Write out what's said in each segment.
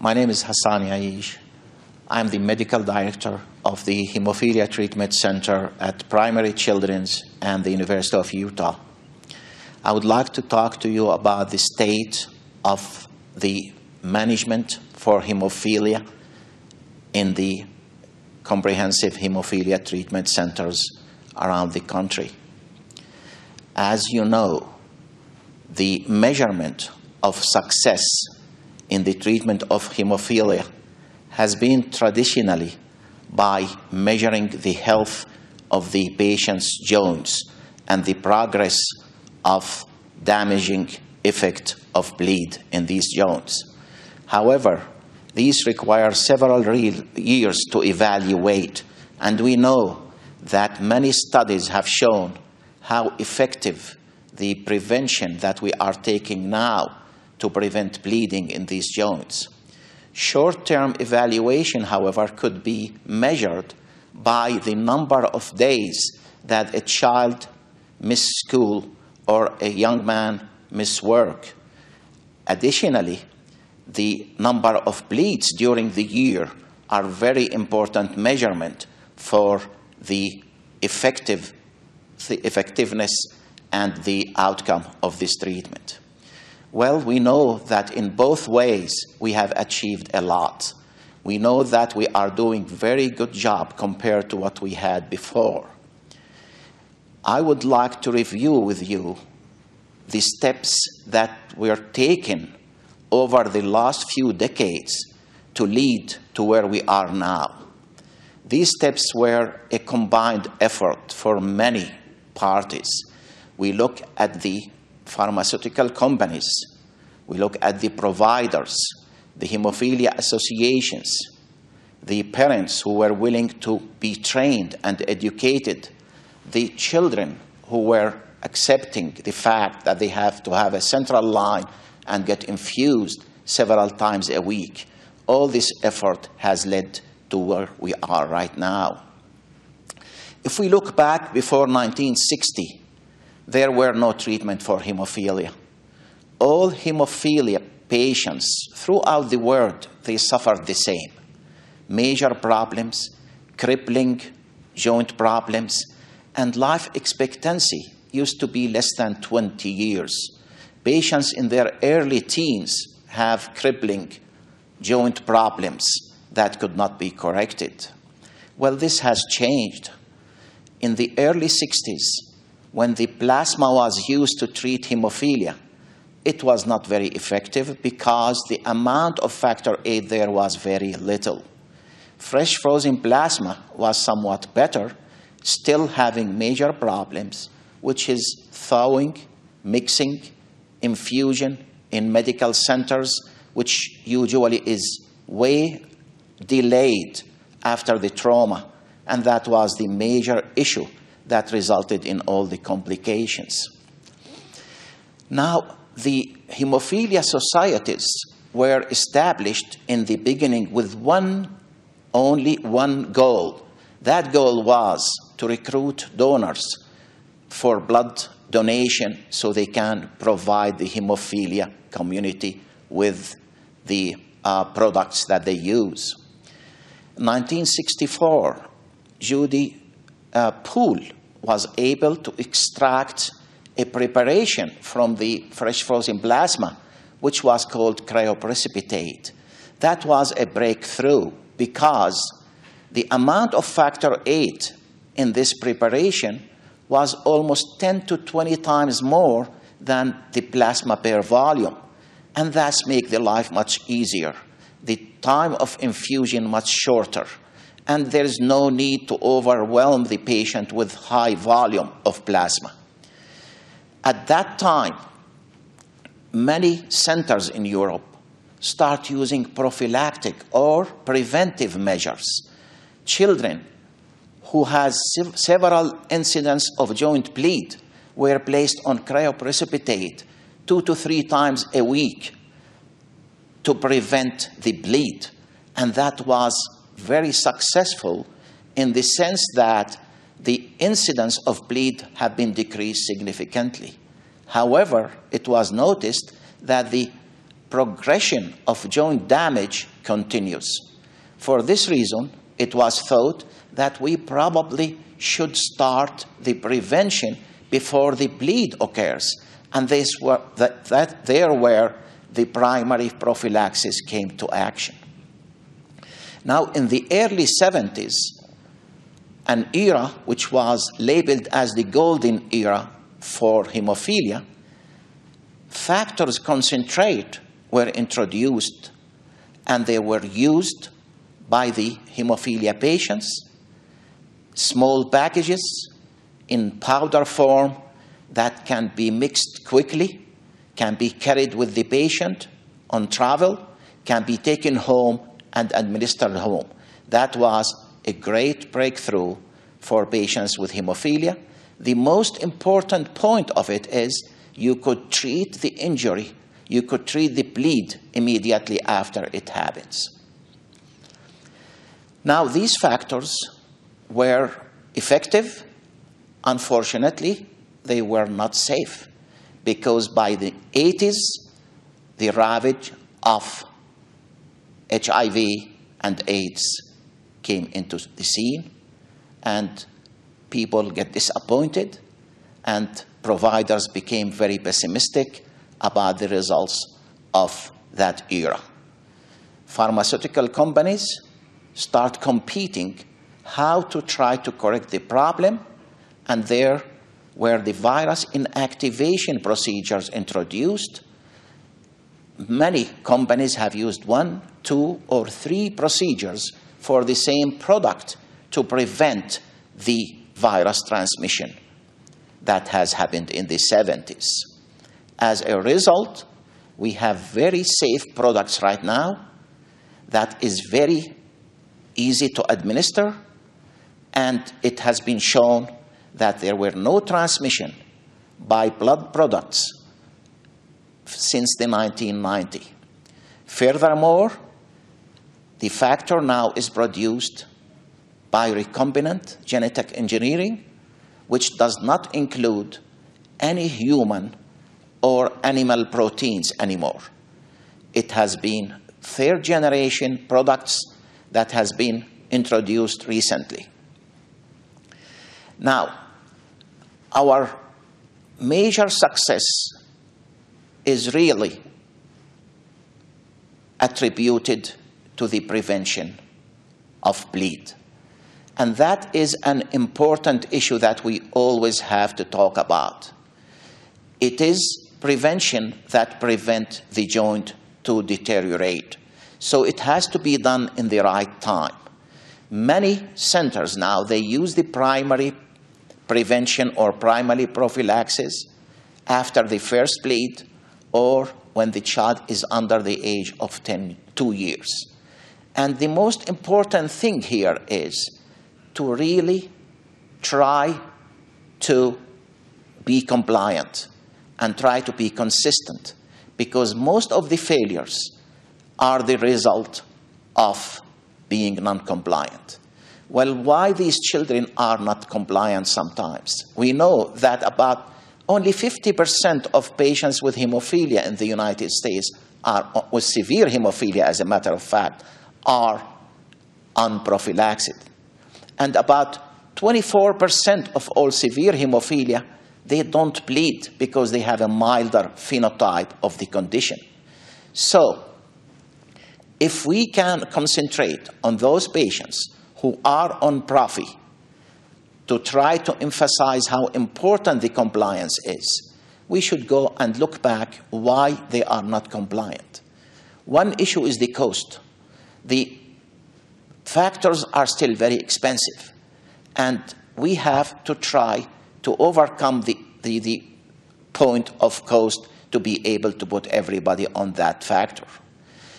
My name is Hassan Yaish. I'm the medical director of the Hemophilia Treatment Center at Primary Children's and the University of Utah. I would like to talk to you about the state of the management for hemophilia in the comprehensive hemophilia treatment centers around the country. As you know, the measurement of success in the treatment of hemophilia has been traditionally by measuring the health of the patient's joints and the progress of damaging effect of bleed in these joints. However, these require several years to evaluate, and we know that many studies have shown how effective the prevention that we are taking now to prevent bleeding in these joints. Short term evaluation, however, could be measured by the number of days that a child miss school or a young man miss work. Additionally, the number of bleeds during the year are very important measurement for the effective the effectiveness and the outcome of this treatment. Well, we know that in both ways we have achieved a lot. We know that we are doing very good job compared to what we had before. I would like to review with you the steps that were taken over the last few decades to lead to where we are now. These steps were a combined effort for many parties. We look at the pharmaceutical companies, we look at the providers, the hemophilia associations, the parents who were willing to be trained and educated, the children who were accepting the fact that they have to have a central line and get infused several times a week. All this effort has led to where we are right now. If we look back before 1960, there were no treatment for hemophilia. All hemophilia patients throughout the world, they suffered the same. Major problems, crippling joint problems, and life expectancy used to be less than 20 years. Patients in their early teens have crippling joint problems that could not be corrected. Well, this has changed. In the early 60s, when the plasma was used to treat hemophilia, it was not very effective because the amount of factor VIII there was very little. Fresh frozen plasma was somewhat better, still having major problems, which is thawing, mixing, infusion in medical centers, which usually is way delayed after the trauma. And that was the major issue that resulted in all the complications. Now, the hemophilia societies were established in the beginning with one, only one goal. That goal was to recruit donors for blood donation so they can provide the hemophilia community with the uh, products that they use. 1964, Judy uh, Pool was able to extract a preparation from the fresh frozen plasma, which was called cryoprecipitate. That was a breakthrough because the amount of factor VIII in this preparation was almost 10 to 20 times more than the plasma per volume. And thus make the life much easier. The time of infusion much shorter. And there is no need to overwhelm the patient with high volume of plasma. At that time, many centers in Europe start using prophylactic or preventive measures. Children who has several incidents of joint bleed were placed on cryoprecipitate two to three times a week to prevent the bleed. And that was very successful in the sense that the incidence of bleed have been decreased significantly. However, it was noticed that the progression of joint damage continues. For this reason, it was thought that we probably should start the prevention before the bleed occurs. And this were, that, that there where the primary prophylaxis came to action. Now, in the early 70s, an era which was labeled as the golden era for hemophilia, factors concentrate were introduced and they were used by the hemophilia patients, small packages in powder form that can be mixed quickly, can be carried with the patient on travel, can be taken home and administered home. That was a great breakthrough for patients with hemophilia. The most important point of it is you could treat the injury, you could treat the bleed immediately after it happens. Now, these factors were effective. Unfortunately, they were not safe because by the 80s, the ravage of HIV and AIDS came into the scene, and people get disappointed, and providers became very pessimistic about the results of that era. Pharmaceutical companies start competing how to try to correct the problem, and there were the virus inactivation procedures introduced. Many companies have used one, two, or three procedures for the same product to prevent the virus transmission that has happened in the 70s. As a result, we have very safe products right now that is very easy to administer, and it has been shown that there were no transmission by blood products since the 1990. Furthermore, the factor now is produced by recombinant genetic engineering, which does not include any human or animal proteins anymore. It has been third generation products that has been introduced recently. Now, our major success is really attributed to the prevention of bleed. And that is an important issue that we always have to talk about. It is prevention that prevent the joint to deteriorate. So it has to be done in the right time. Many centers now they use the primary prevention or primary prophylaxis after the first bleed or when the child is under the age of 10, two years. And the most important thing here is to really try to be compliant and try to be consistent because most of the failures are the result of being non compliant. Well, why these children are not compliant sometimes? We know that about only 50% of patients with hemophilia in the United States are with severe hemophilia, as a matter of fact, are on prophylaxis. And about 24% of all severe hemophilia, they don't bleed because they have a milder phenotype of the condition. So, if we can concentrate on those patients who are on prophy to try to emphasize how important the compliance is, we should go and look back why they are not compliant. One issue is the cost. The factors are still very expensive, and we have to try to overcome the, the, the point of cost to be able to put everybody on that factor.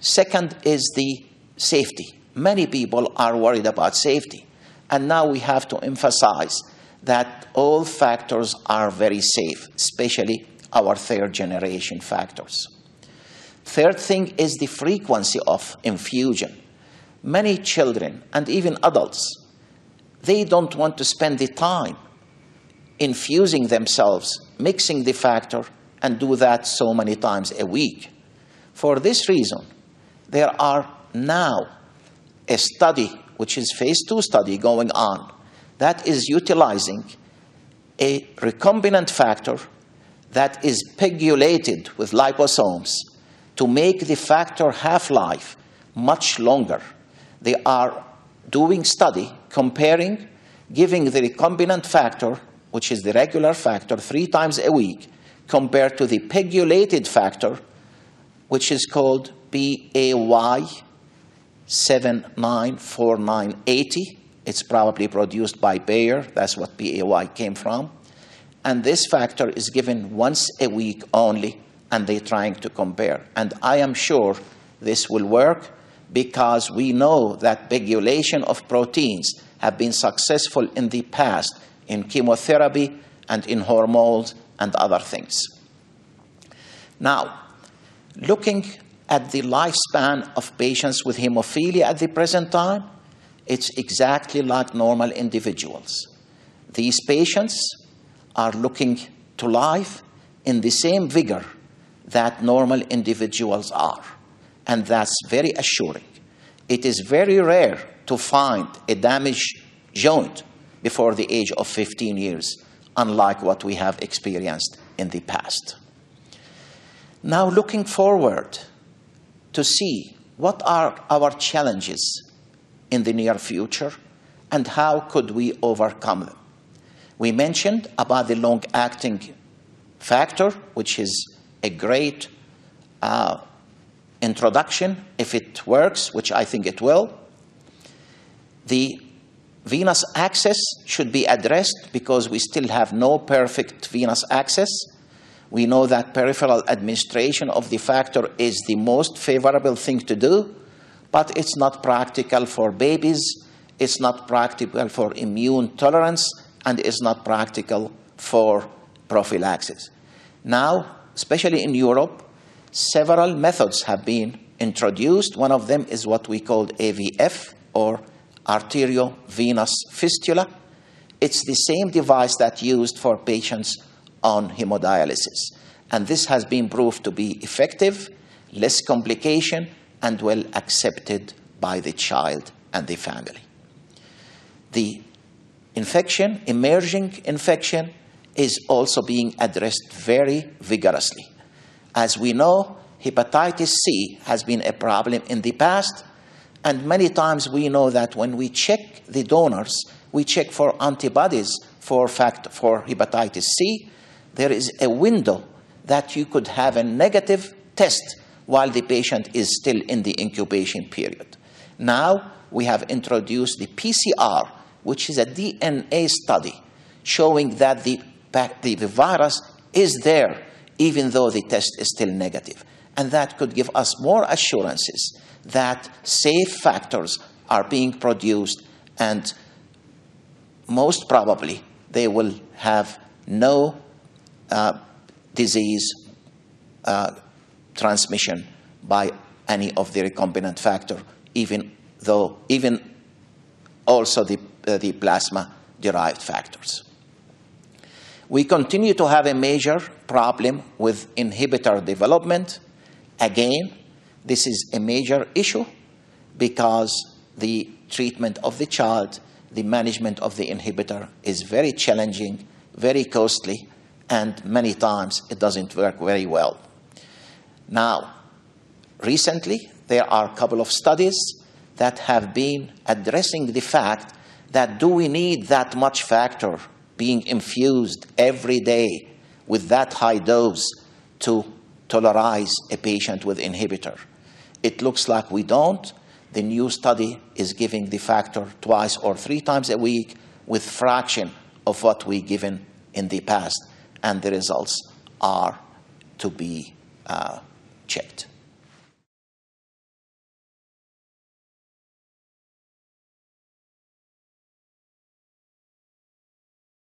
Second is the safety many people are worried about safety. And now we have to emphasize that all factors are very safe, especially our third generation factors. Third thing is the frequency of infusion. Many children and even adults, they don't want to spend the time infusing themselves, mixing the factor, and do that so many times a week. For this reason, there are now a study, which is phase two study going on, that is utilizing a recombinant factor that is pegylated with liposomes to make the factor half-life much longer. They are doing study comparing giving the recombinant factor, which is the regular factor, three times a week, compared to the pegylated factor, which is called BAY 794980. It's probably produced by Bayer. That's what BAY came from. And this factor is given once a week only, and they're trying to compare. And I am sure this will work because we know that pegylation of proteins have been successful in the past in chemotherapy and in hormones and other things. Now, looking at the lifespan of patients with hemophilia at the present time, it's exactly like normal individuals. These patients are looking to life in the same vigor that normal individuals are, and that's very assuring. It is very rare to find a damaged joint before the age of 15 years, unlike what we have experienced in the past. Now, looking forward to see what are our challenges in the near future and how could we overcome them. We mentioned about the long-acting factor, which is a great uh, introduction if it works, which I think it will. The venous access should be addressed because we still have no perfect venous access. We know that peripheral administration of the factor is the most favorable thing to do, but it's not practical for babies, it's not practical for immune tolerance, and it's not practical for prophylaxis. Now, especially in Europe, several methods have been introduced. One of them is what we call AVF, or arteriovenous fistula. It's the same device that's used for patients on hemodialysis. And this has been proved to be effective, less complication, and well accepted by the child and the family. The infection, emerging infection, is also being addressed very vigorously. As we know, hepatitis C has been a problem in the past, and many times we know that when we check the donors, we check for antibodies for, fact, for hepatitis C. There is a window that you could have a negative test while the patient is still in the incubation period. Now we have introduced the PCR, which is a DNA study showing that the, the, the virus is there even though the test is still negative. And that could give us more assurances that safe factors are being produced and most probably they will have no uh, disease uh, transmission by any of the recombinant factor, even though, even also the, uh, the plasma derived factors. We continue to have a major problem with inhibitor development. Again, this is a major issue because the treatment of the child, the management of the inhibitor is very challenging, very costly, and many times it doesn't work very well. Now, recently, there are a couple of studies that have been addressing the fact that do we need that much factor being infused every day with that high dose to tolerize a patient with inhibitor? It looks like we don't. The new study is giving the factor twice or three times a week with fraction of what we given in the past, and the results are to be uh, checked.